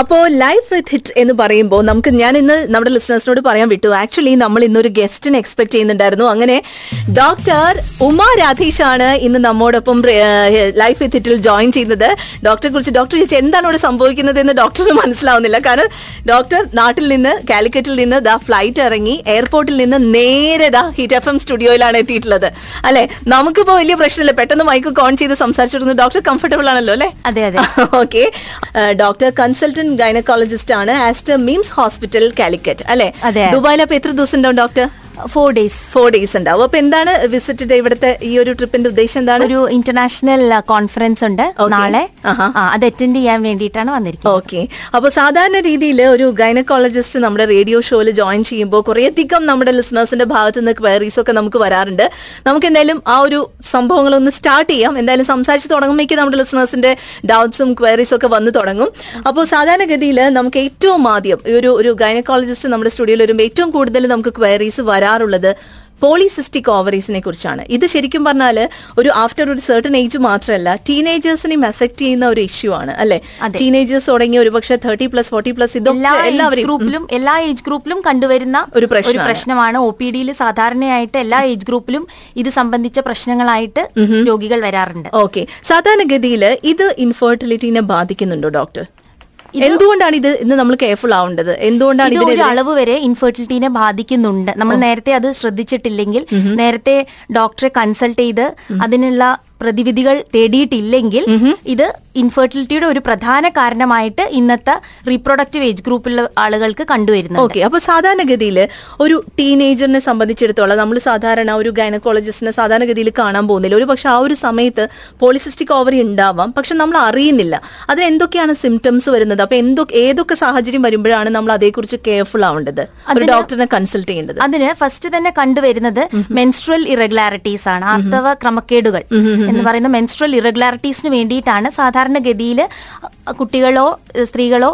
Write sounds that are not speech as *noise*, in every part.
അപ്പോ life with hit എന്ന് പറയുമ്പോൾ നമുക്ക് ഞാൻ ഇന്ന് നമ്മുടെ ലിസണേഴ്സിനോട് പറയാൻ വിട്ടു. ആക്ച്വലി നമ്മൾ ഇന്നൊരു ഗസ്റ്റിനെ എക്സ്പെക്ട് ചെയ്യുന്നുണ്ടായിരുന്നു. അങ്ങനെ ഡോക്ടർ ഉമാ രാധീഷ് ആണ് ഇന്ന് നമ്മോടൊപ്പം ലൈഫ് വിത്ത് ഹിറ്റിൽ ജോയിൻ ചെയ്യുന്നത്. ഡോക്ടറെ കുറിച്ച് ഡോക്ടർ ചോദിച്ചാൽ എന്താണ് ഇവിടെ സംഭവിക്കുന്നത് എന്ന് ഡോക്ടറിന് മനസ്സിലാവുന്നില്ല. കാരണം ഡോക്ടർ നാട്ടിൽ നിന്ന് കാലിക്കറ്റിൽ നിന്ന് ദാ ഫ്ലൈറ്റ് ഇറങ്ങി എയർപോർട്ടിൽ നിന്ന് നേരെ ദാ ഹിറ്റ് എഫ് എം സ്റ്റുഡിയോയിലാണ് എത്തിയിട്ടുള്ളത്. അല്ലെ? നമുക്കിപ്പോ വലിയ പ്രശ്നമില്ല. പെട്ടെന്ന് മൈക്ക് കോൺ ചെയ്ത് സംസാരിച്ചിരുന്നു. ഡോക്ടർ കംഫർട്ടബിൾ ആണല്ലോ അല്ലെ? അതെ അതെ. *laughs* ഓക്കെ ഡോക്ടർ കൺസൾട്ടന്റ് ഗൈനക്കോളജിസ്റ്റ് ആണ് ആസ്റ്റർ മിംസ് ഹോസ്പിറ്റൽ കാലിക്കറ്റ് അല്ലെ. ദുബായിൽ അപ്പൊ എത്ര ദിവസം ഉണ്ടാവും doctor four days four days ഉണ്ടാവും. അപ്പൊ എന്താണ് വിസിറ്റ് ഇവിടുത്തെ ഈ ഒരു ട്രിപ്പിന്റെ ഉദ്ദേശം എന്താണ്? ഒരു ഇന്റർനാഷണൽ കോൺഫറൻസ് ഉണ്ട്. നാളെ. അത് അറ്റൻഡ് ചെയ്യാൻ വേണ്ടിയിട്ടാണ് വന്നിരിക്കുന്നത്. ഓക്കെ അപ്പൊ സാധാരണ രീതിയിൽ ഒരു ഗൈനക്കോളജിസ്റ്റ് നമ്മുടെ റേഡിയോ ഷോയിൽ ജോയിൻ ചെയ്യുമ്പോൾ കുറേയധികം നമ്മുടെ ലിസണേഴ്സിന്റെ ഭാഗത്ത് നിന്ന് ക്വയറീസ് ഒക്കെ നമുക്ക് വരാറുണ്ട്. നമുക്ക് എന്തായാലും ആ ഒരു സംഭവങ്ങളൊന്ന് സ്റ്റാർട്ട് ചെയ്യാം. എന്തായാലും സംസാരിച്ച് തുടങ്ങുമ്പോഴേക്കും നമ്മുടെ ലിസണേഴ്സിന്റെ ഡൗട്ട്സും ക്വയറീസും ഒക്കെ വന്ന് തുടങ്ങും. അപ്പോൾ സാധാരണഗതിയിൽ നമുക്ക് ഏറ്റവും ആദ്യം ഒരു ഒരു ഗൈനക്കോളജിസ്റ്റ് നമ്മുടെ സ്റ്റുഡിയോയിൽ വരുമ്പോൾ ഏറ്റവും കൂടുതൽ നമുക്ക് ക്വയറീസ് വരാറുള്ളത് പോളിസിസ്റ്റിക് ഓവറീസിനെ കുറിച്ചാണ്. ഇത് ശരിക്കും പറഞ്ഞാൽ ഒരു ആഫ്റ്റർ ഒരു സെർട്ടൺ ഏജ് മാത്രമല്ല ടീനേജേഴ്സിനെയും എഫക്ട് ചെയ്യുന്ന ഒരു ഇഷ്യൂ ആണ് അല്ലെ. ടീനേജേഴ്സ് തുടങ്ങി ഒരുപക്ഷെ തേർട്ടി പ്ലസ് ഫോർട്ടി പ്ലസ് ഇതൊക്കെ ഏജ് ഗ്രൂപ്പിലും എല്ലാ ഏജ് ഗ്രൂപ്പിലും കണ്ടുവരുന്ന ഒരു. പ്രശ്നമാണ്. ഒ പി ഡിയിൽ സാധാരണയായിട്ട് എല്ലാ ഏജ് ഗ്രൂപ്പിലും ഇത് സംബന്ധിച്ച പ്രശ്നങ്ങളായിട്ട് രോഗികൾ വരാറുണ്ട്. ഓക്കെ സാധാരണഗതിയിൽ ഇത് ഇൻഫെർട്ടിലിറ്റിനെ ബാധിക്കുന്നുണ്ടോ ഡോക്ടർ എന്തുകൊണ്ടാണ് ഇത് ഇന്ന് നമ്മൾ കെയർഫുൾ ആവേണ്ടത്? എന്തുകൊണ്ടാണ് ഇത് ഒരു അളവ് വരെ ഇൻഫെർട്ടിലിറ്റിനെ ബാധിക്കുന്നുണ്ട്. നമ്മൾ നേരത്തെ അത് ശ്രദ്ധിച്ചിട്ടില്ലെങ്കിൽ നേരത്തെ ഡോക്ടറെ കൺസൾട്ട് ചെയ്ത് അതിനുള്ള പ്രതിവിധികൾ തേടിയിട്ടില്ലെങ്കിൽ ഇത് ഇൻഫെർട്ടിലിറ്റിയുടെ ഒരു പ്രധാന കാരണമായിട്ട് ഇന്നത്തെ റീപ്രൊഡക്റ്റീവ് ഏജ് ഗ്രൂപ്പിലുള്ള ആളുകൾക്ക് കണ്ടുവരുന്നത് ഓക്കെ അപ്പൊ സാധാരണഗതിയിൽ ഒരു ടീനേജറിനെ സംബന്ധിച്ചിടത്തോളം നമ്മൾ സാധാരണ ഒരു ഗൈനക്കോളജിസ്റ്റിനെ സാധാരണഗതിയിൽ കാണാൻ പോകുന്നില്ല. ഒരു പക്ഷെ ആ ഒരു സമയത്ത് പോളിസിസ്റ്റിക് ഓവറി ഉണ്ടാവാം പക്ഷെ നമ്മൾ അറിയുന്നില്ല. അതിന് എന്തൊക്കെയാണ് സിംറ്റംസ് വരുന്നത്? അപ്പൊ എന്തൊക്കെ ഏതൊക്കെ സാഹചര്യം വരുമ്പോഴാണ് നമ്മൾ അതേക്കുറിച്ച് കെയർഫുൾ ആവേണ്ടത്? ഒരു ഡോക്ടറിനെ കൺസൾട്ട് ചെയ്യേണ്ടത്. അതിന് ഫസ്റ്റ് തന്നെ കണ്ടുവരുന്നത് മെൻസ്ട്രൽ ഇറഗുലാരിറ്റീസ് ആണ് ആർത്തവ ക്രമക്കേടുകൾ. എന്ന് പറയുന്ന മെൻസ്ട്രൽ ഇറഗുലാരിറ്റീസിന് വേണ്ടിയിട്ടാണ് സാധാരണഗതിയിൽ കുട്ടികളോ സ്ത്രീകളോ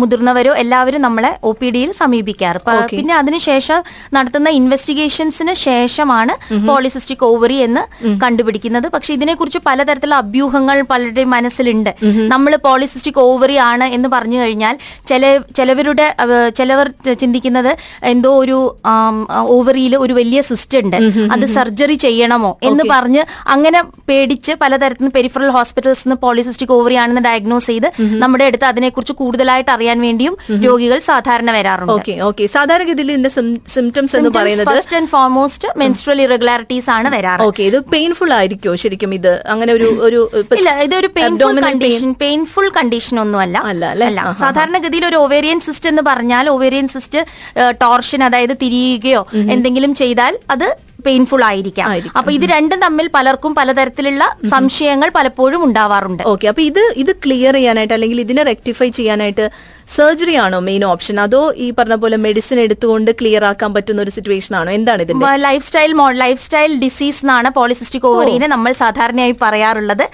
മുതിർന്നവരോ എല്ലാവരും നമ്മളെ ഒ പി ഡിയിൽ സമീപിക്കാറ്. പിന്നെ അതിനുശേഷം നടത്തുന്ന ഇൻവെസ്റ്റിഗേഷൻസിന് ശേഷമാണ് പോളിസിസ്റ്റിക് ഓവറി എന്ന് കണ്ടുപിടിക്കുന്നത്. പക്ഷെ ഇതിനെക്കുറിച്ച് പലതരത്തിലുള്ള അഭ്യൂഹങ്ങൾ പലരുടെയും മനസ്സിലുണ്ട്. നമ്മൾ പോളിസിസ്റ്റിക് ഓവറി ആണ് എന്ന് പറഞ്ഞു കഴിഞ്ഞാൽ ചില ചിലവരുടെ ചിലവർ ചിന്തിക്കുന്നത് എന്തോ ഒരു ഓവറിയിൽ ഒരു വലിയ സിസ്റ്റ് ഉണ്ട് അത് സർജറി ചെയ്യണമോ എന്ന് പറഞ്ഞ് അങ്ങനെ പേടിച്ച് പലതരത്തിൽ പെരിഫറൽ ഹോസ്പിറ്റൽസ് നിന്ന് പോളിസിസ്റ്റിക് ഓവറി ആണെന്ന് ഡയഗ്നോസ് ചെയ്ത് നമ്മുടെ അടുത്ത് അതിനെക്കുറിച്ച് കൂടുതലായിട്ട് അറിയാൻ വേണ്ടിയും രോഗികൾ സാധാരണ വരാറുണ്ട്. ഓക്കെ ഓക്കെ സാധാരണഗതിയിൽ ഇതിന്റെ സിംറ്റംസ് എന്ന് പറയുന്നത് first and foremost menstrual irregularities ആണ് വരാറ്. ഓക്കെ ഇത് പെയിൻഫുൾ ആയിരിക്കും ശരിക്കും ഇത്? അങ്ങനെ ഒരു ഒരു ഇല്ല ഇതൊരു പെയിൻഫുൾ കണ്ടീഷൻ പെയിൻഫുൾ കണ്ടീഷൻ ഒന്നും അല്ല അല്ല, അല്ല സാധാരണഗതിയിൽ ഒരു ഒവേറിയൻ സിസ്റ്റ് എന്ന് പറഞ്ഞാൽ ഒവേറിയൻ സിസ്റ്റ് ടോർഷൻ അതായത് തിരിയുകയോ എന്തെങ്കിലും ചെയ്താൽ അത് പെയിൻഫുൾ ആയിരിക്കാം. അപ്പൊ ഇത് രണ്ടും തമ്മിൽ പലർക്കും പലതരത്തിലുള്ള സംശയങ്ങൾ പലപ്പോഴും ഉണ്ടാവാറുണ്ട്. ഓക്കെ അപ്പൊ ഇത് ഇത് ക്ലിയർ ചെയ്യാനായിട്ട് അല്ലെങ്കിൽ ഇതിനെ റെക്ടിഫൈ ചെയ്യാനായിട്ട് സർജറി ആണോ മെയിൻ ഓപ്ഷൻ അതോ ഈ പറഞ്ഞ പോലെ മെഡിസിൻ എടുത്തുകൊണ്ട് ക്ലിയർ ആക്കാൻ പറ്റുന്ന ഒരു സിറ്റുവേഷൻ ആണോ? എന്താണ് ഇതിന്റെ? Life style life style disease എന്നാണ് പോളിസിസ്റ്റിക് ഓവറിനെ നമ്മൾ സാധാരണയായി പറയാറുള്ളത്.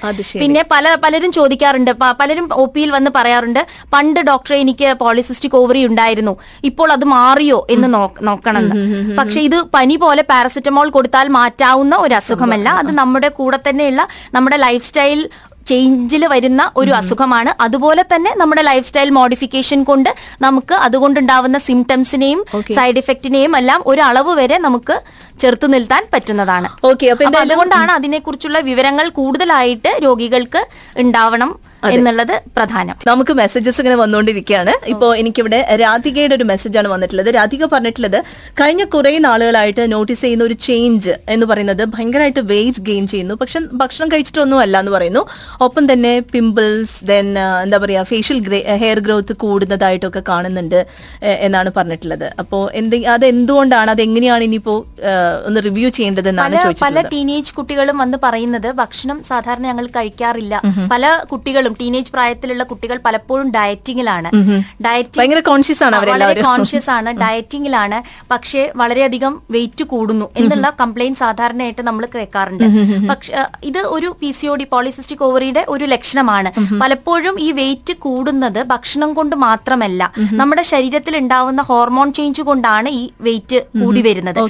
പിന്നെ പല പലരും ചോദിക്കാറുണ്ട്. പലരും ഒ പിയിൽ വന്ന് പറയാറുണ്ട് പണ്ട് ഡോക്ടറെ എനിക്ക് പോളിസിസ്റ്റിക് ഓവറി ഉണ്ടായിരുന്നു. ഇപ്പോൾ അത് മാറിയോ? എന്ന് നോക്കണം പക്ഷെ ഇത് പനി പോലെ പാരസെറ്റമോൾ കൊടുത്താൽ മാറ്റാവുന്ന ഒരു അസുഖമല്ല. അത് നമ്മുടെ കൂടെ തന്നെയുള്ള നമ്മുടെ ലൈഫ് സ്റ്റൈൽ ചേഞ്ചിൽ വരുന്ന ഒരു അസുഖമാണ്. അതുപോലെ തന്നെ നമ്മുടെ ലൈഫ് സ്റ്റൈൽ മോഡിഫിക്കേഷൻ കൊണ്ട് നമുക്ക് അതുകൊണ്ടുണ്ടാവുന്ന സിംറ്റംസിനെയും സൈഡ് ഇഫക്റ്റിനെയും എല്ലാം ഒരു അളവ് വരെ നമുക്ക് ചെറുത്തു നിൽത്താൻ പറ്റുന്നതാണ്. ഓക്കെ അപ്പൊ അതുകൊണ്ടാണ് അതിനെ അതുകൊണ്ടാണ് അതിനെക്കുറിച്ചുള്ള വിവരങ്ങൾ കൂടുതലായിട്ട് രോഗികൾക്ക് ഉണ്ടാവണം എന്നുള്ളത് പ്രധാനം. നമുക്ക് മെസ്സേജസ് ഇങ്ങനെ വന്നുകൊണ്ടിരിക്കുകയാണ്. ഇപ്പോ എനിക്കിവിടെ രാധികയുടെ ഒരു മെസ്സേജാണ് വന്നിട്ടുള്ളത്. രാധിക പറഞ്ഞിട്ടുള്ളത് കഴിഞ്ഞ കുറെ നാളുകളായിട്ട് നോട്ടീസ് ചെയ്യുന്ന ഒരു ചേഞ്ച് എന്ന് പറയുന്നത് ഭയങ്കരമായിട്ട് വെയിറ്റ് ഗെയിൻ ചെയ്യുന്നു. പക്ഷെ ഭക്ഷണം കഴിച്ചിട്ടൊന്നും അല്ല എന്ന് പറയുന്നു. ഒപ്പം തന്നെ പിമ്പിൾസ് ദെൻ എന്താ പറയാ ഫേഷ്യൽ ഹെയർ ഗ്രോത്ത് കൂടുന്നതായിട്ടൊക്കെ കാണുന്നുണ്ട് എന്നാണ് പറഞ്ഞിട്ടുള്ളത്. അപ്പോ എന്ത് അത് എന്തുകൊണ്ടാണ് അത് എങ്ങനെയാണ് ഇനിയിപ്പോ ആ, ഒന്ന് റിവ്യൂ ചെയ്യേണ്ടതെന്നാണ് പല പല ടീനേജ് കുട്ടികളും വന്ന് പറയുന്നത് ഭക്ഷണം സാധാരണ ഞങ്ങൾ കഴിക്കാറില്ല. പല കുട്ടികളും ടീനേജ് പ്രായത്തിലുള്ള കുട്ടികൾ പലപ്പോഴും ഡയറ്റിങ്ങിലാണ് ഡയറ്റിംഗ് കോൺഷ്യസ് ആണ് വളരെ കോൺഷ്യസ് ആണ്. ഡയറ്റിംഗിലാണ് പക്ഷേ വളരെയധികം വെയിറ്റ് കൂടുന്നു എന്നുള്ള കംപ്ലൈന്റ് സാധാരണയായിട്ട് നമ്മൾ കേൾക്കാറുണ്ട്. പക്ഷെ ഇത് ഒരു P C O D polycystic ഓവറിയുടെ ഒരു ലക്ഷണമാണ്. പലപ്പോഴും ഈ വെയിറ്റ് കൂടുന്നത് ഭക്ഷണം കൊണ്ട് മാത്രമല്ല നമ്മുടെ ശരീരത്തിൽ ഉണ്ടാവുന്ന ഹോർമോൺ ചേഞ്ച് കൊണ്ടാണ് ഈ വെയിറ്റ് കൂടി വരുന്നത്.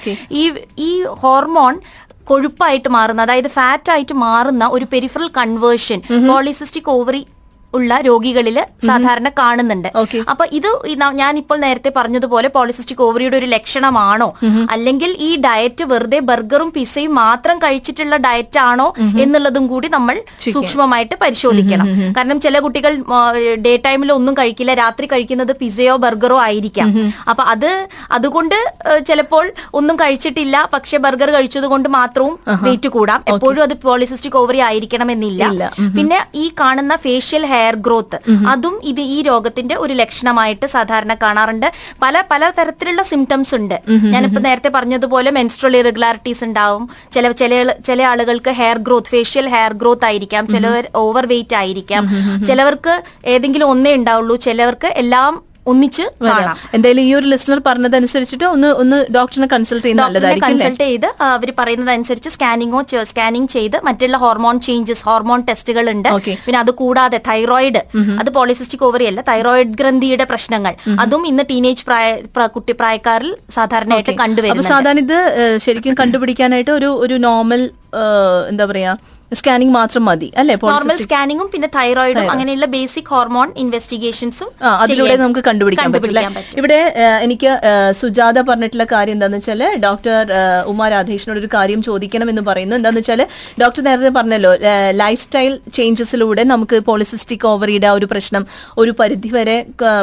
ഈ ഈ ഹോർമോൺ കൊഴുപ്പായിട്ട് മാറുന്ന അതായത് ഫാറ്റ് ആയിട്ട് മാറുന്ന ഒരു പെരിഫറൽ കൺവേർഷൻ പോളിസിസ്റ്റിക് ഓവറി ഉള്ള രോഗികളിൽ സാധാരണ കാണുന്നുണ്ട്. അപ്പൊ ഇത് ഞാൻ ഇപ്പോൾ നേരത്തെ പറഞ്ഞതുപോലെ പോളിസിസ്റ്റിക് ഓവറിയുടെ ഒരു ലക്ഷണമാണോ? അല്ലെങ്കിൽ ഈ ഡയറ്റ് വെറുതെ ബർഗറും പിസയും മാത്രം കഴിച്ചിട്ടുള്ള ഡയറ്റ് ആണോ എന്നുള്ളതും കൂടി നമ്മൾ സൂക്ഷ്മമായിട്ട് പരിശോധിക്കണം. കാരണം ചില കുട്ടികൾ ഡേ ടൈമിൽ ഒന്നും കഴിക്കില്ല രാത്രി കഴിക്കുന്നത് പിസയോ ബർഗറോ ആയിരിക്കാം. അപ്പൊ അത് അതുകൊണ്ട് ചിലപ്പോൾ ഒന്നും കഴിച്ചിട്ടില്ല പക്ഷെ ബർഗർ കഴിച്ചത് കൊണ്ട് മാത്രവും വെയിറ്റ് കൂടാം. എപ്പോഴും അത് പോളിസിസ്റ്റിക് ഓവറി ആയിരിക്കണം എന്നില്ല പിന്നെ ഈ കാണുന്ന ഫേഷ്യൽ ഹെയർ ഗ്രോത്ത് അതും ഇത് ഈ രോഗത്തിന്റെ ഒരു ലക്ഷണമായിട്ട് സാധാരണ കാണാറുണ്ട്. പല പല തരത്തിലുള്ള സിംറ്റംസ് ഉണ്ട്. ഞാനിപ്പോ നേരത്തെ പറഞ്ഞതുപോലെ മെൻസ്ട്രൽ ഇറഗുലാരിറ്റീസ് ഉണ്ടാവും. ചില ചില ചില ആളുകൾക്ക് hair growth facial hair growth ആയിരിക്കാം. ചിലവർ ഓവർ വെയിറ്റ് ആയിരിക്കാം. ചിലവർക്ക് ഏതെങ്കിലും ഒന്നേ ഉണ്ടാവുള്ളൂ. ചിലവർക്ക് എല്ലാം ഒന്നിച്ച് കാണാം. എന്തായാലും ഈ ഒരു ലിസണർ പറഞ്ഞതനുസരിച്ചിട്ട് ഒന്ന് ഒന്ന് ഡോക്ടറിനെ കൺസൾട്ട് ചെയ്യുന്നത് നല്ലതായിരിക്കും കൺസൾട്ട് ചെയ്ത് അവർ പറയുന്നത് അനുസരിച്ച് സ്കാനിങ്ങോ സ്കാനിങ് ചെയ്ത് മറ്റുള്ള ഹോർമോൺ ചേഞ്ചസ് ഹോർമോൺ ടെസ്റ്റുകൾ ഉണ്ട് പിന്നെ അത് കൂടാതെ തൈറോയിഡ് അത് പോളിസിസ്റ്റിക് ഓവറി അല്ല തൈറോയിഡ് ഗ്രന്ഥിയുടെ പ്രശ്നങ്ങൾ. അതും ഇന്ന് ടീനേജ് പ്രായ പ്ര- കുട്ടി പ്രായക്കാരിൽ സാധാരണയായിട്ട് കണ്ടുവരും സാധാരണ ഇത് ശരിക്കും കണ്ടുപിടിക്കാനായിട്ട് ഒരു ഒരു നോർമൽ എന്താ പറയാ സ്കാനിങ് മാത്രം മതി അല്ലേ? നോർമൽ സ്കാനിങ്ങും പിന്നെ തൈറോയിഡും അങ്ങനെയുള്ള ബേസിക് ഹോർമോൺ ഇൻവെസ്റ്റിഗേഷൻസും അതിലൂടെ നമുക്ക് കണ്ടുപിടിക്കാൻ പറ്റില്ല ഇവിടെ എനിക്ക് സുജാത പറഞ്ഞിട്ടുള്ള കാര്യം എന്താണെന്ന് വെച്ചാൽ ഡോക്ടർ ഉമാ രാധേഷിനോട് ഒരു കാര്യം ചോദിക്കണം എന്ന് പറയുന്നു. എന്താന്ന് വെച്ചാൽ ഡോക്ടർ നേരത്തെ പറഞ്ഞല്ലോ ലൈഫ് സ്റ്റൈൽ ചേഞ്ചസിലൂടെ നമുക്ക് പോളിസിസ്റ്റിക് ഓവറിയുടെ ഒരു പ്രശ്നം ഒരു പരിധി വരെ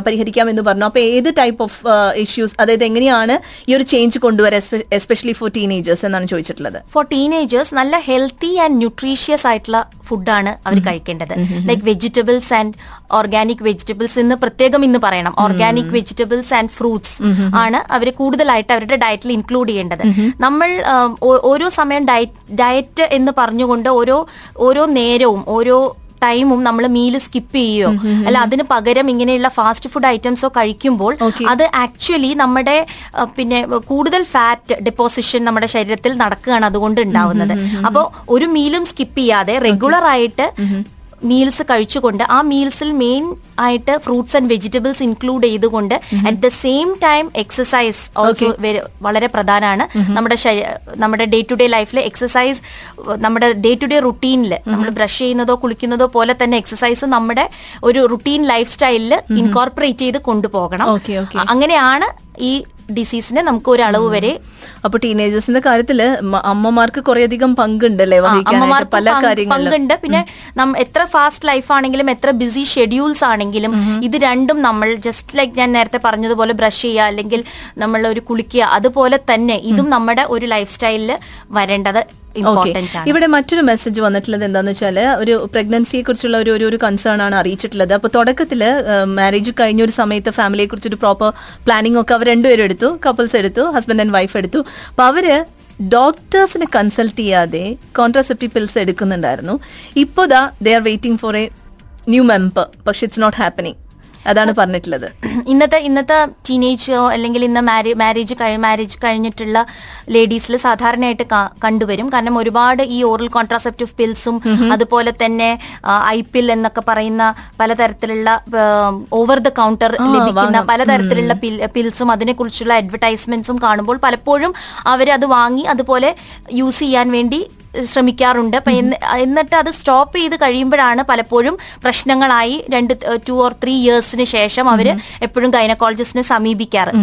പരിഹരിക്കാം എന്ന് പറഞ്ഞു. അപ്പൊ ഏത് ടൈപ്പ് ഓഫ് ഇഷ്യൂസ് അതായത് എങ്ങനെയാണ് ഈ ഒരു ചേഞ്ച് കൊണ്ടുവരാൻ എസ്പെഷ്യലി ഫോർ ടീനേജേഴ്സ് എന്നാണ് ചോദിച്ചിട്ടുള്ളത്. ഫോർ ടീനേജേഴ്സ് നല്ല ഹെൽത്തി ആൻഡ് ന്യൂട്രീഷ്യസ് ആയിട്ടുള്ള ഫുഡാണ് അവർ കഴിക്കേണ്ടത്. Like vegetables and organic vegetables എന്ന് പ്രത്യേകം ഇന്ന് പറയണം. ഓർഗാനിക് വെജിറ്റബിൾസ് ആൻഡ് ഫ്രൂട്ട്സ് ആണ് അവർ കൂടുതലായിട്ട് അവരുടെ ഡയറ്റിൽ ഇൻക്ലൂഡ് ചെയ്യേണ്ടത്. നമ്മൾ ഓരോ സമയം ഡയറ്റ് ഡയറ്റ് എന്ന് പറഞ്ഞുകൊണ്ട് ഓരോ ഓരോ നേരവും ഓരോ ടൈമും നമ്മൾ മീൽ സ്കിപ്പ് ചെയ്യുകയോ അല്ല അതിന് പകരം ഇങ്ങനെയുള്ള ഫാസ്റ്റ് ഫുഡ് ഐറ്റംസോ കഴിക്കുമ്പോൾ അത് ആക്ച്വലി നമ്മുടെ പിന്നെ കൂടുതൽ ഫാറ്റ് ഡെപ്പോസിഷൻ നമ്മുടെ ശരീരത്തിൽ നടക്കുകയാണ് അതുകൊണ്ട് ഉണ്ടാവുന്നത്. അപ്പോൾ ഒരു മീലും സ്കിപ്പ് ചെയ്യാതെ റെഗുലർ ആയിട്ട് മീൽസ് കഴിച്ചുകൊണ്ട് ആ മീൽസിൽ മെയിൻ ആയിട്ട് ഫ്രൂട്ട്സ് ആൻഡ് വെജിറ്റബിൾസ് ഇൻക്ലൂഡ് ചെയ്തുകൊണ്ട് at the same time exercise also വളരെ പ്രധാനമാണ്. നമ്മുടെ നമ്മുടെ ഡേ ടു ഡേ ലൈഫിൽ എക്സസൈസ് നമ്മുടെ ഡേ ടു ഡേ റുട്ടീനിൽ നമ്മൾ ബ്രഷ് ചെയ്യുന്നതോ കുളിക്കുന്നതോ പോലെ തന്നെ എക്സസൈസ് നമ്മുടെ ഒരു റുട്ടീൻ ലൈഫ് സ്റ്റൈലിൽ ഇൻകോർപ്പറേറ്റ് ചെയ്ത് കൊണ്ടുപോകണം. അങ്ങനെയാണ് ഈ ഡിസീസിനെ നമുക്ക് ഒരു അളവ് വരെ അപ്പൊ ടീനേജേഴ്സിന്റെ കാര്യത്തിൽ അമ്മമാർക്ക് കുറേയധികം പങ്കുണ്ടല്ലേ അല്ലെ അമ്മമാർക്ക് പല പങ്കുണ്ട്. പിന്നെ നമ്മ എത്ര ഫാസ്റ്റ് ലൈഫ് ആണെങ്കിലും എത്ര ബിസി ഷെഡ്യൂൾസ് ആണെങ്കിലും ഇത് രണ്ടും നമ്മൾ ജസ്റ്റ് ലൈക്ക് ഞാൻ നേരത്തെ പറഞ്ഞതുപോലെ ബ്രഷ് ചെയ്യുക അല്ലെങ്കിൽ നമ്മൾ ഒരു കുളിക്കുക അതുപോലെ തന്നെ ഇതും നമ്മുടെ ഒരു ലൈഫ് സ്റ്റൈലിൽ വരേണ്ടത്. ഇമ്പോർട്ടന്റ് ആണ്. ഇവിടെ മറ്റൊരു മെസ്സേജ് വന്നിട്ടുള്ളത് എന്താന്ന് വെച്ചാൽ ഒരു പ്രഗ്നൻസിയെ കുറിച്ചുള്ള ഒരു ഒരു- കൺസേൺ ആണ് അറിയിച്ചിട്ടുള്ളത്. അപ്പൊ തുടക്കത്തിൽ മാരേജ് കഴിഞ്ഞ ഒരു സമയത്ത് ഫാമിലിയെ കുറിച്ച് ഒരു പ്രോപ്പർ പ്ലാനിംഗ് ഒക്കെ അവർ രണ്ടുപേരും എടുത്തു. കപ്പിൾസ് എടുത്തു ഹസ്ബൻഡ് ആൻഡ് വൈഫ് എടുത്തു. അപ്പൊ അവർ ഡോക്ടേഴ്സിനെ കൺസൾട്ട് ചെയ്യാതെ കോൺട്രാസെപ്റ്റീവ് പിൽസ് എടുക്കുന്നുണ്ടായിരുന്നു. ഇപ്പോ ദാ they are waiting for a new member പക്ഷെ ഇറ്റ്സ് നോട്ട് ഹാപ്പനിങ് അതാണ് പറഞ്ഞിട്ടുള്ളത്. ഇന്നത്തെ ഇന്നത്തെ ടീനേജോ അല്ലെങ്കിൽ ഇന്ന് മാരേജ് മാരേജ് കഴിഞ്ഞിട്ടുള്ള ലേഡീസിൽ സാധാരണയായിട്ട് കണ്ടുവരും. കാരണം ഒരുപാട് ഈ ഓറൽ കോൺട്രാസെപ്റ്റീവ് പിൽസും അതുപോലെ തന്നെ ഐ പിൽ എന്നൊക്കെ പറയുന്ന പലതരത്തിലുള്ള ഓവർ ദ കൗണ്ടർ ലഭിക്കുന്ന പലതരത്തിലുള്ള പിൽസും അതിനെക്കുറിച്ചുള്ള അഡ്വർടൈസ്മെന്റ്സും കാണുമ്പോൾ പലപ്പോഴും അവർ അത് വാങ്ങി അതുപോലെ യൂസ് ചെയ്യാൻ വേണ്ടി ശ്രമിക്കാറുണ്ട്. അപ്പൊ എന്നിട്ട് അത് സ്റ്റോപ്പ് ചെയ്ത് കഴിയുമ്പോഴാണ് പലപ്പോഴും പ്രശ്നങ്ങളായി രണ്ട് ടു ഓർ ത്രീ ഇയേഴ്സിന് ശേഷം അവർ എപ്പോഴും ഗൈനക്കോളജിസ്റ്റിനെ സമീപിക്കാറ്.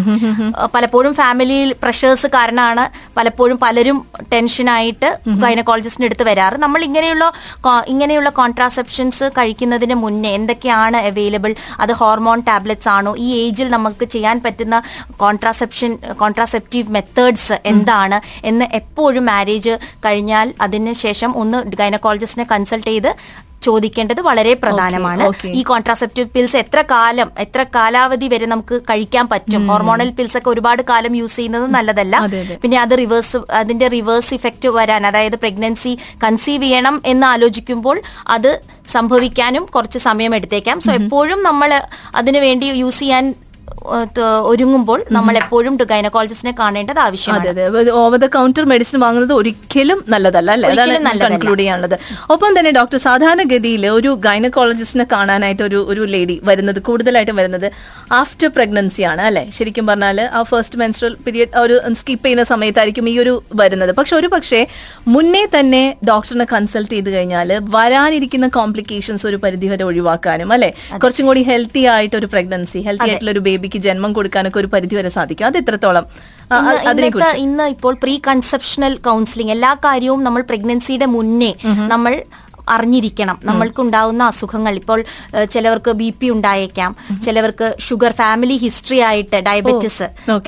പലപ്പോഴും ഫാമിലിയിൽ പ്രഷേഴ്സ് കാരണമാണ് പലപ്പോഴും പലരും ടെൻഷനായിട്ട് ഗൈനക്കോളജിസ്റ്റിന് എടുത്ത് വരാറ്. നമ്മൾ ഇങ്ങനെയുള്ള ഇങ്ങനെയുള്ള കോൺട്രാസെപ്ഷൻസ് കഴിക്കുന്നതിന് മുന്നേ എന്തൊക്കെയാണ് അവൈലബിൾ? അത് ഹോർമോൺ ടാബ്ലറ്റ്സ് ആണോ? ഈ ഏജിൽ നമുക്ക് ചെയ്യാൻ പറ്റുന്ന കോൺട്രാസെപ്ഷൻ കോൺട്രാസെപ്റ്റീവ് മെത്തേഡ്സ് എന്താണ്? എന്ന് എപ്പോഴും മാരേജ് കഴിഞ്ഞാൽ അതിന് ശേഷം ഒന്ന് ഗൈനക്കോളജിസ്റ്റിനെ കൺസൾട്ട് ചെയ്ത് ചോദിക്കേണ്ടത് വളരെ പ്രധാനമാണ്. ഈ കോൺട്രാസെപ്റ്റീവ് പിൽസ് എത്ര കാലം എത്ര കാലാവധി വരെ നമുക്ക് കഴിക്കാൻ പറ്റും? ഹോർമോണൽ പിൽസ് ഒക്കെ ഒരുപാട് കാലം യൂസ് ചെയ്യുന്നത് നല്ലതല്ല. പിന്നെ അത് റിവേഴ്സ് അതിന്റെ റിവേഴ്സ് ഇഫക്റ്റ് വരാൻ അതായത് പ്രഗ്നൻസി കൺസീവ് ചെയ്യണം എന്ന് ആലോചിക്കുമ്പോൾ അത് സംഭവിക്കാനും കുറച്ച് സമയം എടുത്തേക്കാം. സോ എപ്പോഴും നമ്മൾ അതിനു വേണ്ടി യൂസ് ചെയ്യാൻ ഒരുങ്ങുമ്പോൾ നമ്മൾ എപ്പോഴും ഗൈനക്കോളജിസ്റ്റിനെ കാണേണ്ടത് ആവശ്യമാണ്. ഓവർ ദ കൗണ്ടർ മെഡിസിൻ വാങ്ങുന്നത് ഒരിക്കലും നല്ലതല്ല അല്ലേ? കൺക്ലൂഡ് ചെയ്യാനുള്ളത്. ഒപ്പം തന്നെ ഡോക്ടർ സാധാരണഗതിയിൽ ഒരു ഗൈനക്കോളജിസ്റ്റിനെ കാണാനായിട്ട് ഒരു ഒരു ലേഡി വരുന്നത് കൂടുതലായിട്ടും വരുന്നത് ആഫ്റ്റർ പ്രഗ്നൻസി ആണ് അല്ലെ? ശരിക്കും പറഞ്ഞാൽ ആ ഫസ്റ്റ് മെൻസ്ട്രൽ പീരിയഡ് ഒരു സ്കിപ്പ് ചെയ്യുന്ന സമയത്തായിരിക്കും ഈ ഒരു വരുന്നത്. പക്ഷെ ഒരു പക്ഷേ മുന്നേ തന്നെ ഡോക്ടറിനെ കൺസൾട്ട് ചെയ്ത് കഴിഞ്ഞാൽ വരാനിരിക്കുന്ന കോംപ്ലിക്കേഷൻസ് ഒരു പരിധി വരെ ഒഴിവാക്കാനും അല്ലെ? കുറച്ചും കൂടി ഹെൽത്തി ആയിട്ട് ഒരു പ്രഗ്നൻസി ഹെൽത്തി ആയിട്ടുള്ള ഒരു ബേബിക്ക് ജന്മം കൊടുക്കാനൊക്കെ ഒരു പരിധി വരെ സാധിക്കും. അത് എത്രത്തോളം? ഇന്ന് ഇപ്പോൾ പ്രീ കൺസെപ്ഷണൽ കൗൺസിലിംഗ് എല്ലാ കാര്യവും നമ്മൾ പ്രഗ്നൻസിയുടെ മുന്നേ നമ്മൾ അറിഞ്ഞിരിക്കണം. നമ്മൾക്കുണ്ടാവുന്ന അസുഖങ്ങൾ. ഇപ്പോൾ ചിലവർക്ക് ബി പി ഉണ്ടായേക്കാം. ചിലവർക്ക് ഷുഗർ ഫാമിലി ഹിസ്റ്ററി ആയിട്ട് ഡയബറ്റിസ്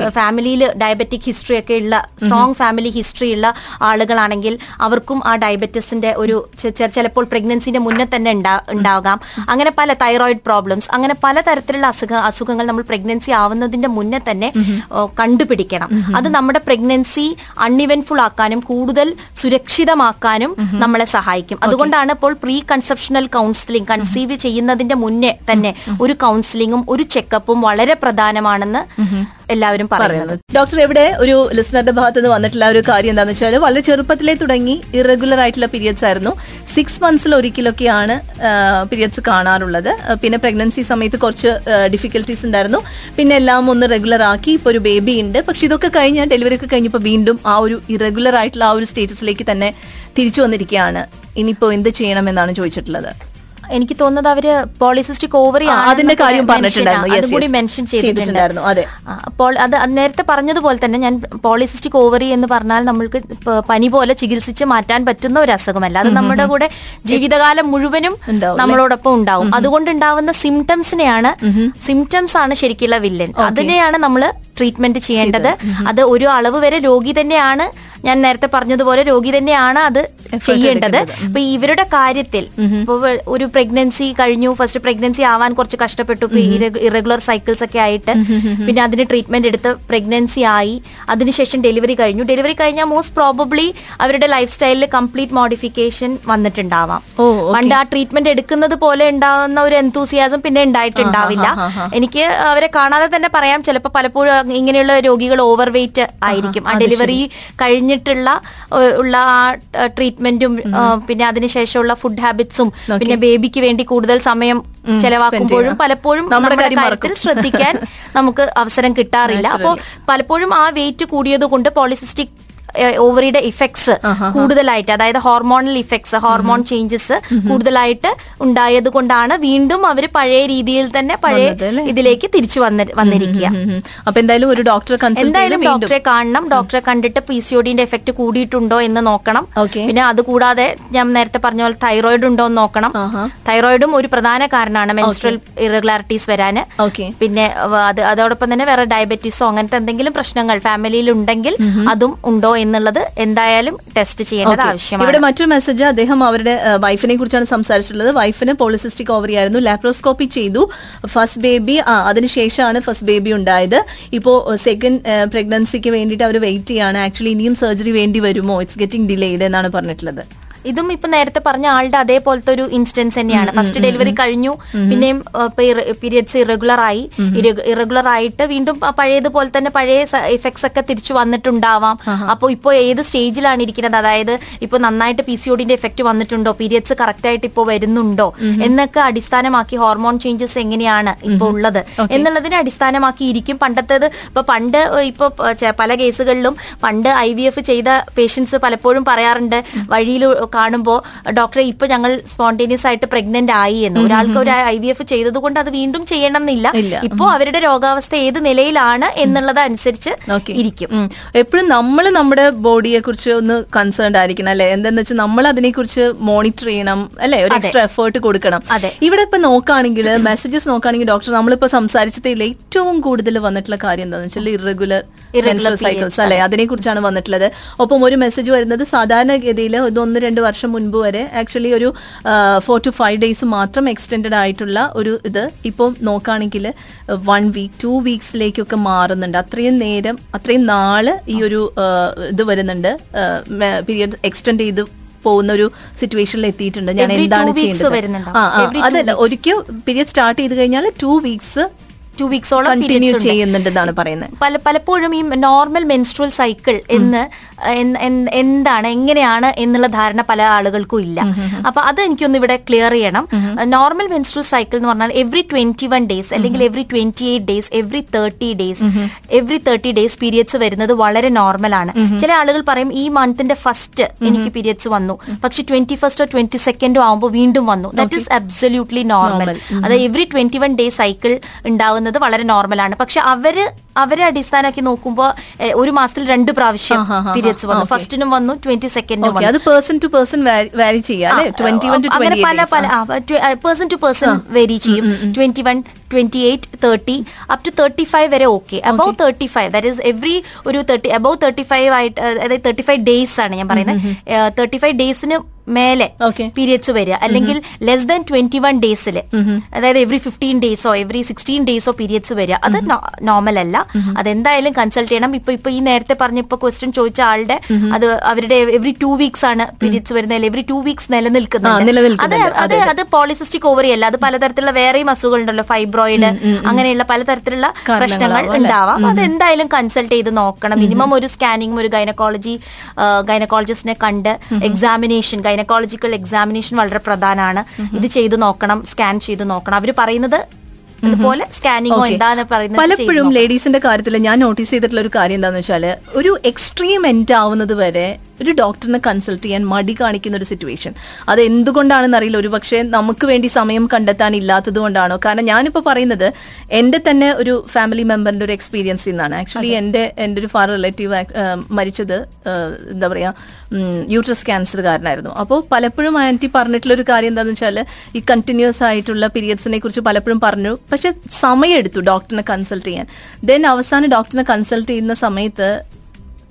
ഫാമിലിയിൽ ഡയബറ്റിക് ഹിസ്റ്ററി ഒക്കെ ഉള്ള സ്ട്രോങ് ഫാമിലി ഹിസ്റ്ററി ഉള്ള ആളുകളാണെങ്കിൽ അവർക്കും ആ ഡയബറ്റിസിന്റെ ഒരു ചിലപ്പോൾ പ്രഗ്നൻസിന്റെ മുന്നേ തന്നെ ഉണ്ടാ- ഉണ്ടാകാം. അങ്ങനെ പല തൈറോയിഡ് പ്രോബ്ലംസ് അങ്ങനെ പല തരത്തിലുള്ള അസുഖ അസുഖങ്ങൾ നമ്മൾ പ്രഗ്നൻസി ആവുന്നതിന്റെ മുന്നേ തന്നെ കണ്ടുപിടിക്കണം. അത് നമ്മുടെ പ്രഗ്നൻസി അൺഇവൻഫുൾ ആക്കാനും കൂടുതൽ സുരക്ഷിതമാക്കാനും നമ്മളെ സഹായിക്കും. അതുകൊണ്ടാണ് ഇപ്പോൾ പ്രീ കൺസെപ്ഷണൽ കൗൺസിലിംഗ് കൺസീവ് ചെയ്യുന്നതിന്റെ മുന്നേ തന്നെ ഒരു കൗൺസിലിംഗും ഒരു ചെക്കപ്പും വളരെ പ്രധാനമാണെന്ന് എല്ലാവരും പറയുന്നത്. ഡോക്ടർ ഇവിടെ ഒരു ലിസണറുടെ ഭാഗത്ത് നിന്ന് വന്നിട്ടുള്ള ഒരു കാര്യം എന്താണെന്ന് വെച്ചാൽ വളരെ ചെറുപ്പത്തിലേ തുടങ്ങി ഇറഗുലർ ആയിട്ടുള്ള പീരിയഡ്സ് ആയിരുന്നു. സിക്സ് മന്ത്സിൽ ഒരിക്കലൊക്കെയാണ് പീരിയഡ്സ് കാണാറുള്ളത്. പിന്നെ പ്രഗ്നൻസി സമയത്ത് കുറച്ച് ഡിഫിക്കൽട്ടീസ് ഉണ്ടായിരുന്നു. പിന്നെ എല്ലാം ഒന്ന് റെഗുലർ ആക്കി ഇപ്പോൾ ഒരു ബേബി ഉണ്ട്. പക്ഷെ ഇതൊക്കെ കഴിഞ്ഞ് ഡെലിവറി ഒക്കെ കഴിഞ്ഞപ്പോൾ വീണ്ടും ആ ഒരു ഇറഗുലർ ആയിട്ടുള്ള ആ ഒരു സ്റ്റേറ്റസിലേക്ക് തന്നെ തിരിച്ചു വന്നിരിക്കുകയാണ്. ഇനിയിപ്പോൾ എന്ത് ചെയ്യണമെന്നാണ് ചോദിച്ചിട്ടുള്ളത്? എനിക്ക് തോന്നുന്നത് അവർ പോളിസിസ്റ്റിക് ഓവറി അതിന്റെ കാര്യം പറഞ്ഞിട്ടുണ്ടായിരുന്നു. അതുകൂടി മെൻഷൻ ചെയ്തിട്ടുണ്ടായിരുന്നു. അതെ. അപ്പോൾ അത് നേരത്തെ പറഞ്ഞതുപോലെ തന്നെ ഞാൻ പോളിസിസ്റ്റിക് ഓവറി എന്ന് പറഞ്ഞാൽ നമ്മൾക്ക് പനി പോലെ ചികിത്സിച്ച് മാറ്റാൻ പറ്റുന്ന ഒരു അസുഖമല്ല. അത് നമ്മുടെ കൂടെ ജീവിതകാലം മുഴുവനും നമ്മളോടൊപ്പം ഉണ്ടാവും. അതുകൊണ്ട് ഉണ്ടാവുന്ന സിംറ്റംസിനെയാണ് സിംറ്റംസ് ആണ് ശരിക്കുള്ള വില്ലൻ അതിനെയാണ് നമ്മൾ ട്രീറ്റ്മെന്റ് ചെയ്യേണ്ടത്. അത് ഒരു അളവ് വരെ രോഗി തന്നെയാണ് ഞാൻ നേരത്തെ പറഞ്ഞതുപോലെ രോഗി തന്നെയാണ് അത് ചെയ്യേണ്ടത്. അപ്പൊ ഇവരുടെ കാര്യത്തിൽ ഇപ്പൊ ഒരു പ്രഗ്നൻസി കഴിഞ്ഞു. ഫസ്റ്റ് പ്രഗ്നൻസി ആവാൻ കുറച്ച് കഷ്ടപ്പെട്ടു. ഇറഗുലർ സൈക്കിൾസ് ഒക്കെ ആയിട്ട്. പിന്നെ അതിന് ട്രീറ്റ്മെന്റ് എടുത്ത് പ്രഗ്നൻസി ആയി. അതിനുശേഷം ഡെലിവറി കഴിഞ്ഞു. ഡെലിവറി കഴിഞ്ഞാൽ മോസ്റ്റ് പ്രോബബ്ലി അവരുടെ ലൈഫ് സ്റ്റൈലിൽ കംപ്ലീറ്റ് മോഡിഫിക്കേഷൻ വന്നിട്ടുണ്ടാവാം പണ്ട് ആ ട്രീറ്റ്മെന്റ് എടുക്കുന്നത് പോലെ ഉണ്ടാവുന്ന ഒരു എന്തൂസിയാസം പിന്നെ ഉണ്ടായിട്ടുണ്ടാവില്ല. എനിക്ക് അവരെ കാണാതെ തന്നെ പറയാം. ചിലപ്പോൾ പലപ്പോഴും ഇങ്ങനെയുള്ള രോഗികൾ ഓവർ വെയിറ്റ് ആയിരിക്കും. ആ ഡെലിവറി കഴിഞ്ഞിട്ടുള്ള ഉള്ള ആ ട്രീറ്റ്മെന്റും പിന്നെ അതിനുശേഷമുള്ള ഫുഡ് ഹാബിറ്റ്സും പിന്നെ ബേബിക്ക് വേണ്ടി കൂടുതൽ സമയം ചെലവാക്കുമ്പോഴും പലപ്പോഴും നമ്മുടെ കാര്യത്തിൽ ശ്രദ്ധിക്കാൻ *laughs* നമുക്ക് അവസരം കിട്ടാറില്ല. അപ്പോൾ പലപ്പോഴും ആ വെയിറ്റ് കൂടിയത് കൊണ്ട് പോളിസിസ്റ്റിക് ഓവറിയുടെ ഇഫക്ട്സ് കൂടുതലായിട്ട് അതായത് ഹോർമോണൽ ഇഫക്ട്സ് ഹോർമോൺ ചേഞ്ചസ് കൂടുതലായിട്ട് ഉണ്ടായത് കൊണ്ടാണ് വീണ്ടും അവർ പഴയ രീതിയിൽ തന്നെ പഴയ ഇതിലേക്ക് തിരിച്ചു വന്ന് വന്നിരിക്കുക. അപ്പൊ എന്തായാലും ഒരു ഡോക്ടറെ എന്തായാലും ഡോക്ടറെ കാണണം. ഡോക്ടറെ കണ്ടിട്ട് പി സി ഒഡിന്റെ എഫക്ട് കൂടിയിട്ടുണ്ടോ എന്ന് നോക്കണം. പിന്നെ അത് കൂടാതെ ഞാൻ നേരത്തെ പറഞ്ഞ പോലെ തൈറോയിഡ് ഉണ്ടോ എന്ന് നോക്കണം. തൈറോയിഡും ഒരു പ്രധാന കാരണമാണ് മെൻസ്ട്രൽ ഇറഗുലാരിറ്റീസ് വരാന് പിന്നെ അത് അതോടൊപ്പം തന്നെ വേറെ ഡയബറ്റീസോ അങ്ങനത്തെ എന്തെങ്കിലും പ്രശ്നങ്ങൾ ഫാമിലിയിൽ ഉണ്ടെങ്കിൽ അതും ഉണ്ടോ എന്നുള്ളത് എന്തായാലും ടെസ്റ്റ് ചെയ്യേണ്ടത് ആവശ്യമാണ്. ഇവിടെ മറ്റൊരു മെസ്സേജ് അദ്ദേഹം അവരുടെ വൈഫിനെ കുറിച്ചാണ് സംസാരിച്ചിട്ടുള്ളത്. വൈഫിന് പോളിസിസ്റ്റിക് ഓവറി ആയിരുന്നു. ലാപ്രോസ്കോപ്പി ചെയ്തു. ഫസ്റ്റ് ബേബി അതിനുശേഷമാണ് ഫസ്റ്റ് ബേബി ഉണ്ടായത്. ഇപ്പോ സെക്കൻഡ് പ്രഗ്നൻസിക്ക് വേണ്ടിയിട്ട് അവർ വെയിറ്റ് ചെയ്യാണ്. ആക്ച്വലി ഇനിയും സർജറി വേണ്ടി വരുമോ? ഇറ്റ്സ് ഗെറ്റിംഗ് ഡിലേഡ് എന്നാണ് പറഞ്ഞിട്ടുള്ളത്. ഇതും ഇപ്പൊ നേരത്തെ പറഞ്ഞ ആളുടെ അതേപോലത്തെ ഒരു ഇൻസ്റ്റൻസ് തന്നെയാണ്. ഫസ്റ്റ് ഡെലിവറി കഴിഞ്ഞു. പിന്നെയും പീരിയഡ്സ് ഇറഗുലർ ആയി. ഇറഗുലർ ആയിട്ട് വീണ്ടും പഴയതുപോലെ തന്നെ പഴയ ഇഫക്ട്സ് ഒക്കെ തിരിച്ചു വന്നിട്ടുണ്ടാവാം. അപ്പോൾ ഇപ്പോൾ ഏത് സ്റ്റേജിലാണ് ഇരിക്കുന്നത്? അതായത് ഇപ്പൊ നന്നായിട്ട് പി സി ഒഡിന്റെ എഫക്ട് വന്നിട്ടുണ്ടോ? പീരിയഡ്സ് കറക്റ്റ് ആയിട്ട് ഇപ്പോൾ വരുന്നുണ്ടോ എന്നൊക്കെ അടിസ്ഥാനമാക്കി ഹോർമോൺ ചേഞ്ചസ് എങ്ങനെയാണ് ഇപ്പോൾ ഉള്ളത്? എന്നുള്ളതിനെ അടിസ്ഥാനമാക്കി ഇരിക്കും. പണ്ടത്തേത് ഇപ്പൊ പണ്ട് ഇപ്പൊ പല കേസുകളിലും പണ്ട് ഐ വി എഫ് ചെയ്ത പേഷ്യൻസ് പലപ്പോഴും പറയാറുണ്ട് വഴിയിൽ കാണുമ്പോൾ ഡോക്ടറെ ഇപ്പൊ ഞങ്ങൾ സ്പോണ്ടേനിയസ് ആയിട്ട് പ്രഗ്നന്റ് ആയി എന്ന്. ഒരാൾക്ക് ഒരു ഐ വി എഫ് ചെയ്തത് കൊണ്ട് അത് വീണ്ടും ചെയ്യണം എന്നില്ല ഇപ്പോ അവരുടെ രോഗാവസ്ഥ ഏത് നിലയിലാണ് എന്നുള്ളത് അനുസരിച്ച് ഇരിക്കും. എപ്പോഴും നമ്മൾ നമ്മുടെ ബോഡിയെ കുറിച്ച് ഒന്ന് കൺസേൺഡ് ആയിരിക്കണം അല്ലെ? എന്താന്ന് വെച്ചാൽ നമ്മൾ അതിനെ കുറിച്ച് മോണിറ്റർ ചെയ്യണം അല്ലെ? ഒരു എക്സ്ട്രാ എഫേർട്ട് കൊടുക്കണം. അതെ. ഇവിടെ ഇപ്പൊ നോക്കുകയാണെങ്കിൽ മെസ്സേജസ് നോക്കുകയാണെങ്കിൽ ഡോക്ടർ നമ്മളിപ്പോ സംസാരിച്ചതിൽ ഏറ്റവും കൂടുതൽ വന്നിട്ടുള്ള കാര്യം എന്താണെന്ന് വെച്ചാൽ ഇറഗുലർ ഇറഗുലർ സൈക്കിൾസ് അല്ലെ? അതിനെ കുറിച്ചാണ് വന്നിട്ടുള്ളത്. ഒപ്പം ഒരു മെസ്സേജ് വരുന്നത് സാധാരണഗതിയിൽ ഇത് ഒന്ന് രണ്ട് വർഷം മുൻപ് വരെ ആക്ച്വലി ഒരു ഫോർ ടു ഫൈവ് ഡേയ്സ് മാത്രം എക്സ്റ്റെൻഡ് ആയിട്ടുള്ള ഒരു ഇത് ഇപ്പോൾ നോക്കുകയാണെങ്കിൽ വൺ വീക്ക് ടു വീക്സിലേക്കൊക്കെ മാറുന്നുണ്ട്. അത്രയും നേരം അത്രയും നാൾ ഈ ഒരു ഇത് വരുന്നുണ്ട്. പീരിയഡ് എക്സ്റ്റെൻഡ് ചെയ്ത് പോകുന്ന ഒരു സിറ്റുവേഷനിൽ എത്തിയിട്ടുണ്ട് ഞാൻ എന്താണ് ചെയ്യുന്നത് ചെയ്യേണ്ടത്? ആ അതല്ല ഒരിക്കൽ പീരിയഡ് സ്റ്റാർട്ട് ചെയ്ത് കഴിഞ്ഞാൽ ടു വീക്സ് ടു വീക്സോളം കണ്ടിന്യൂ ചെയ്യുന്നുണ്ടെന്നാണ് പറയുന്നത്. പല പലപ്പോഴും ഈ നോർമൽ മെൻസ്ട്രൽ സൈക്കിൾ എന്ന് എന്താണ് എങ്ങനെയാണ് എന്നുള്ള ധാരണ പല ആളുകൾക്കും ഇല്ല. അപ്പൊ അത് എനിക്കൊന്ന് ഇവിടെ ക്ലിയർ ചെയ്യണം. നോർമൽ മെൻസ്ട്രൽ സൈക്കിൾ എന്ന് പറഞ്ഞാൽ എവറി ട്വന്റി വൺ ഡേയ്സ് അല്ലെങ്കിൽ every twenty eight days every thirty days every thirty days periods വരുന്നത് വളരെ നോർമൽ ആണ്. ചില ആളുകൾ പറയും ഈ മന്തിന്റെ ഫസ്റ്റ് എനിക്ക് പീരിയഡ്സ് വന്നു. പക്ഷെ ട്വന്റി ഫസ്റ്റോ ട്വന്റി സെക്കൻഡോ ആകുമ്പോൾ വീണ്ടും വന്നു. ദാറ്റ് ഈസ് അബ്സല്യൂട്ട്ലി നോർമൽ അത് every twenty one day cycle ഉണ്ടാവുന്നത് വളരെ നോർമൽ ആണ്. പക്ഷെ അവർ അവരെ അടിസ്ഥാനമാക്കി നോക്കുമ്പോൾ ഒരു മാസത്തിൽ രണ്ട് പ്രാവശ്യം പീരിയഡ്സ് വന്നു. ഫസ്റ്റിനും വന്നു ട്വന്റി സെക്കൻഡിനും വന്നു. അത് പേഴ്സൺ ടു പേഴ്സൺ വാരി അങ്ങനെ പല പല പേഴ്സൺ ടു പേഴ്സൺ വേരി ചെയ്യും. Twenty one twenty eight thirty up to thirty five വരെ okay above thirty five that is every ഒരു തേർട്ടി അബൌവ് തേർട്ടി ഫൈവ് ആയിട്ട് അതായത് തേർട്ടി ഫൈവ് ഡേയ്സ് ആണ് ഞാൻ പറയുന്നത്. തേർട്ടി ഫൈവ് ഡേയ്സിന് മേലെ. പീരിയഡ്സ് വരിക. അല്ലെങ്കിൽ ലെസ് ദാൻ ട്വന്റി വൺ ഡേയ്സിൽ അതായത് എവറി ഫിഫ്റ്റീൻ ഡേയ്സോ എവറി സിക്സ്റ്റീൻ ഡേയ്സോ പീരിയഡ്സ് വരിക. അത് നോർമൽ അല്ല. അതെന്തായാലും കൺസൾട്ട് ചെയ്യണം. ഇപ്പൊ ഇപ്പൊ ഈ നേരത്തെ പറഞ്ഞ ഇപ്പൊ ക്വസ്റ്റ്യൻ ചോദിച്ച ആളുടെ അത് അവരുടെ എവറി ടു വീക്സ് ആണ് പീരിയഡ്സ് വരുന്നത്. എവറി ടു വീക്സ് നിലനിൽക്കുന്നത് അത്. അത് അത് പോളിസിസ്റ്റിക് ഓവറി അല്ല. അത് പലതരത്തിലുള്ള വേറെയും അസുഖങ്ങളുണ്ടല്ലോ. ഫൈബ്രോയിഡ് അങ്ങനെയുള്ള പലതരത്തിലുള്ള പ്രശ്നങ്ങൾ ഉണ്ടാവാം. അത് എന്തായാലും കൺസൾട്ട് ചെയ്ത് നോക്കണം. മിനിമം ഒരു സ്കാനിങ്ങും ഒരു ഗൈനക്കോളജി ഗൈനക്കോളജിസ്റ്റിനെ കണ്ട് എക്സാമിനേഷൻ ഗൈനക്കോളജിക്കൽ എക്സാമിനേഷൻ വളരെ പ്രധാനമാണ് ഇത് ചെയ്ത് നോക്കണം സ്കാൻ ചെയ്ത് നോക്കണം. അവർ പറയുന്നത് സ്കാനിങ്ങോ എന്താണ് പറയുന്നത് പലപ്പോഴും ലേഡീസിന്റെ കാര്യത്തിൽ ഞാൻ നോട്ടീസ് ചെയ്തിട്ടുള്ള ഒരു കാര്യം എന്താണെന്ന് വെച്ചാൽ ഒരു എക്സ്ട്രീം എൻഡ് ആവുന്നത് വരെ ഒരു ഡോക്ടറിനെ കൺസൾട്ട് ചെയ്യാൻ മടി കാണിക്കുന്ന ഒരു സിറ്റുവേഷൻ അത് എന്തുകൊണ്ടാണെന്ന് അറിയില്ല. ഒരു പക്ഷേ നമുക്ക് വേണ്ടി സമയം കണ്ടെത്താൻ ഇല്ലാത്തത് കൊണ്ടാണോ? കാരണം ഞാനിപ്പോ പറയുന്നത് എന്റെ തന്നെ ഒരു ഫാമിലി മെമ്പറിന്റെ ഒരു എക്സ്പീരിയൻസ് നിന്നാണ് ആക്ച്വലി എന്റെ എന്റെ ഒരു ഫാർ റിലേറ്റീവ് മരിച്ചത് എന്താ പറയാ യൂട്രസ് ക്യാൻസർ കാരനായിരുന്നു അപ്പോൾ പലപ്പോഴും ആന്റി പറഞ്ഞിട്ടുള്ള ഒരു കാര്യം എന്താണെന്ന് വെച്ചാൽ ഈ കണ്ടിന്യൂസ് ആയിട്ടുള്ള പീരിയഡ്സിനെ കുറിച്ച് പലപ്പോഴും പറഞ്ഞു. പക്ഷെ സമയമെടുത്തു ഡോക്ടറിനെ കൺസൾട്ട് ചെയ്യാൻ. ദെൻ അവസാനം ഡോക്ടറിനെ കൺസൾട്ട് ചെയ്യുന്ന സമയത്ത്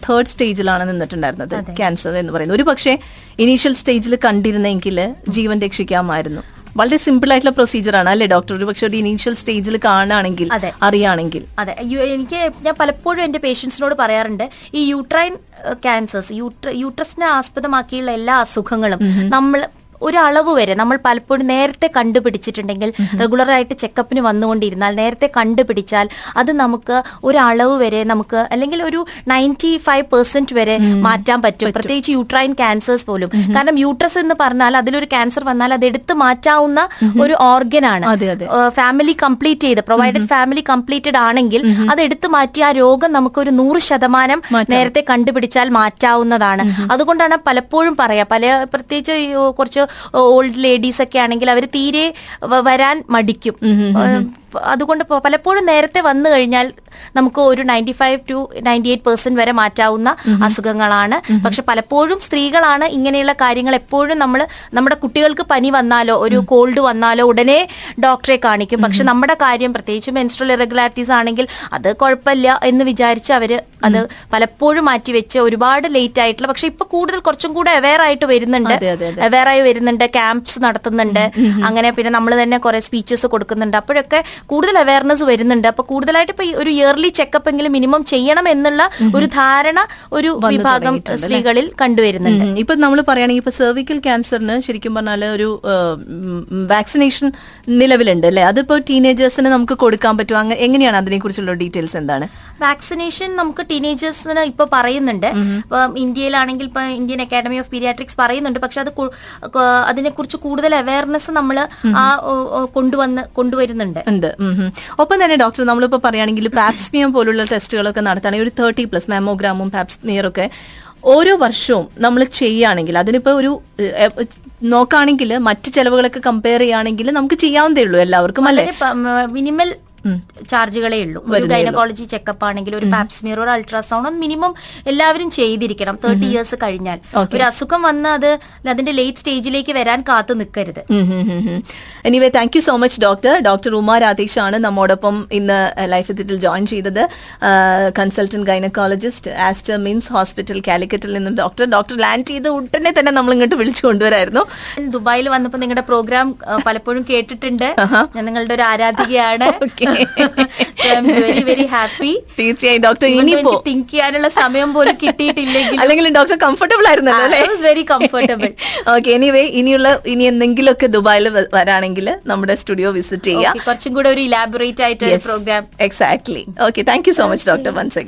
തേർഡ് സ്റ്റേജിലാണ് നിന്നിട്ടുണ്ടായിരുന്നത്. ക്യാൻസർ എന്ന് പറയുന്നത്. ഒരു പക്ഷേ ഇനീഷ്യൽ സ്റ്റേജിൽ കണ്ടിരുന്നെങ്കിൽ ജീവൻ രക്ഷിക്കാമായിരുന്നു. വളരെ സിമ്പിൾ ആയിട്ടുള്ള പ്രൊസീജിയർ ആണ് അല്ലേ ഡോക്ടർ ഒരു പക്ഷേ ഒരു ഇനീഷ്യൽ സ്റ്റേജിൽ കാണുകയാണെങ്കിൽ അറിയാണെങ്കിൽ അതെ. എനിക്ക് ഞാൻ പലപ്പോഴും എന്റെ പേഷ്യൻസിനോട് പറയാറുണ്ട് ഈ യൂട്രൈൻ ക്യാൻസേഴ്സ് യൂട്രസിനെ ആസ്പദമാക്കിയുള്ള എല്ലാ അസുഖങ്ങളും നമ്മൾ ഒരളവ് വരെ നമ്മൾ പലപ്പോഴും നേരത്തെ കണ്ടുപിടിച്ചിട്ടുണ്ടെങ്കിൽ റെഗുലർ ആയിട്ട് ചെക്കപ്പിന് വന്നുകൊണ്ടിരുന്നാൽ നേരത്തെ കണ്ടുപിടിച്ചാൽ അത് നമുക്ക് ഒരളവ് വരെ നമുക്ക് അല്ലെങ്കിൽ ഒരു നയന്റി ഫൈവ് പെർസെന്റ് വരെ മാറ്റാൻ പറ്റും. പ്രത്യേകിച്ച് യൂട്രൈൻ ക്യാൻസേഴ്സ് പോലും. കാരണം യൂട്രസ് എന്ന് പറഞ്ഞാൽ അതിലൊരു ക്യാൻസർ വന്നാൽ അത് എടുത്ത് മാറ്റാവുന്ന ഒരു ഓർഗൻ ആണ്. അതെ, അതെ. ഫാമിലി കംപ്ലീറ്റ് ചെയ്ത് പ്രൊവൈഡഡ് ഫാമിലി കംപ്ലീറ്റഡ് ആണെങ്കിൽ അത് എടുത്തു മാറ്റി ആ രോഗം നമുക്ക് ഒരു നൂറ് ശതമാനം നേരത്തെ കണ്ടുപിടിച്ചാൽ മാറ്റാവുന്നതാണ്. അതുകൊണ്ടാണ് പലപ്പോഴും പറയാ പല പ്രത്യേകിച്ച് കുറച്ച് ഓൾഡ് ലേഡീസ് ഒക്കെ ആണെങ്കിൽ അവർ തീരെ വരാൻ മടിക്കും. അതുകൊണ്ട് പലപ്പോഴും നേരത്തെ വന്നു കഴിഞ്ഞാൽ നമുക്ക് ഒരു ninety five to ninety eight percent വരെ മാറ്റാവുന്ന അസുഖങ്ങളാണ്. പക്ഷെ പലപ്പോഴും സ്ത്രീകളാണ് ഇങ്ങനെയുള്ള കാര്യങ്ങൾ എപ്പോഴും നമ്മൾ നമ്മുടെ കുട്ടികൾക്ക് പനി വന്നാലോ ഒരു കോൾഡ് വന്നാലോ ഉടനെ ഡോക്ടറെ കാണിക്കും. പക്ഷെ നമ്മുടെ കാര്യം പ്രത്യേകിച്ച് മെൻസ്ട്രൽ ഇറഗുലാരിറ്റീസ് ആണെങ്കിൽ അത് കുഴപ്പമില്ല എന്ന് വിചാരിച്ച് അവർ അത് പലപ്പോഴും മാറ്റിവെച്ച് ഒരുപാട് ലേറ്റ് ആയിട്ടുള്ള പക്ഷെ ഇപ്പൊ കൂടുതൽ കുറച്ചും കൂടെ അവെയർ ആയിട്ട് വരുന്നുണ്ട്. അവെയർ ആയി വരുന്നുണ്ട് ക്യാമ്പ്സ് നടത്തുന്നുണ്ട്. അങ്ങനെ പിന്നെ നമ്മൾ തന്നെ കുറെ സ്പീച്ചസ് കൊടുക്കുന്നുണ്ട്. അപ്പോഴൊക്കെ കൂടുതൽ അവയർനെസ് വരുന്നുണ്ട്. അപ്പൊ കൂടുതലായിട്ട് ഇപ്പൊ ഒരു ഇയർലി ചെക്കപ്പ് എങ്കിലും മിനിമം ചെയ്യണം എന്നുള്ള ഒരു ധാരണ ഒരു വിഭാഗം സ്ത്രീകളിൽ കണ്ടുവരുന്നുണ്ട്. ഇപ്പൊ നമ്മൾ പറയുകയാണെങ്കിൽ ഇപ്പൊ സെർവിക്കൽ ക്യാൻസറിന് ശരിക്കും പറഞ്ഞാൽ ഒരു വാക്സിനേഷൻ നിലവിലുണ്ട് അല്ലെ? അതിപ്പോ ടീനേജേഴ്സിന് നമുക്ക് കൊടുക്കാൻ പറ്റും അങ്ങനെ എങ്ങനെയാണ് അതിനെ കുറിച്ചുള്ള ഡീറ്റെയിൽസ് എന്താണ്? വാക്സിനേഷൻ നമുക്ക് ടീനേജേഴ്സിന് ഇപ്പൊ പറയുന്നുണ്ട്. ഇപ്പൊ ഇന്ത്യയിലാണെങ്കിൽ ഇപ്പൊ ഇന്ത്യൻ അക്കാഡമി ഓഫ് പീരിയാട്രിക്സ് പറയുന്നുണ്ട്. പക്ഷെ അത് അതിനെ കുറിച്ച് കൂടുതൽ അവയർനെസ് നമ്മൾ ആ കൊണ്ടുവന്ന് കൊണ്ടുവരുന്നുണ്ട്. ഒപ്പം തന്നെ ഡോക്ടർ നമ്മളിപ്പോ പറയുകയാണെങ്കിൽ പാപ്സ്മിയം പോലുള്ള ടെസ്റ്റുകളൊക്കെ നടത്തുകയാണെങ്കിൽ ഒരു തേർട്ടി പ്ലസ് മാമോഗ്രാമും പാപ്സ്മിയറൊക്കെ ഓരോ വർഷവും നമ്മൾ ചെയ്യുകയാണെങ്കിൽ അതിനിപ്പോ ഒരു നോക്കുകയാണെങ്കിൽ മറ്റ് ചെലവുകളൊക്കെ കമ്പയർ ചെയ്യുകയാണെങ്കിൽ നമുക്ക് ചെയ്യാവുന്നതേ ഉള്ളൂ എല്ലാവർക്കും അല്ലെ? മിനിമൽ ചാർജുകളേ ഉള്ളൂ. ഒരു ഗൈനക്കോളജി ചെക്കപ്പ് ആണെങ്കിൽ ഒരു പാപ്സ്മിയർ ഒരു അൾട്രാസൗണ്ട് മിനിമം എല്ലാവരും ചെയ്തിരിക്കണം. തേർട്ടി ഇയേഴ്സ് കഴിഞ്ഞാൽ. ഒരു അസുഖം വന്ന് അത് അതിന്റെ ലേറ്റ് സ്റ്റേജിലേക്ക് വരാൻ കാത്തു നിൽക്കരുത്. Anyway thank you so much doctor doctor Uma Radhesh ആണ് നമ്മോടൊപ്പം ഇന്ന് ലൈഫ് ഇതിൽ ജോയിൻ ചെയ്തത്. Consultant gynaecologist Aster MIMS hospital കാലിക്കറ്റിൽ നിന്നും ഡോക്ടർ ഡോക്ടർ ലാൻഡ് ചെയ്ത് ഉടനെ തന്നെ നമ്മൾ ഇങ്ങോട്ട് വിളിച്ചു കൊണ്ടുവരായിരുന്നു. ദുബായിൽ വന്നപ്പോൾ നിങ്ങളുടെ പ്രോഗ്രാം പലപ്പോഴും കേട്ടിട്ടുണ്ട്. *laughs* ഞാൻ നിങ്ങളുടെ ഒരു ആരാധികയാണ്. *laughs* വെരി വെരി ഹാപ്പി തീർച്ചയായും ഡോക്ടർ ഇനിയിപ്പോ തിങ്ക് ചെയ്യാനുള്ള സമയം പോലും കിട്ടിയിട്ടില്ലെങ്കിൽ അല്ലെങ്കിൽ ഡോക്ടർ കംഫർട്ടബിൾ ആയിരുന്നല്ലോ അല്ലേ? വെരി കംഫർട്ടബിൾ ഓക്കെ എനിവേ ഇനിയുള്ള ഇനി എന്തെങ്കിലുമൊക്കെ ദുബായിൽ വരാണെങ്കിൽ നമ്മുടെ സ്റ്റുഡിയോ വിസിറ്റ് ചെയ്യാം. കുറച്ചും കൂടെ ഒരു ഇലാബറേറ്റ് ആയിട്ട് programme exactly okay thank you so much doctor once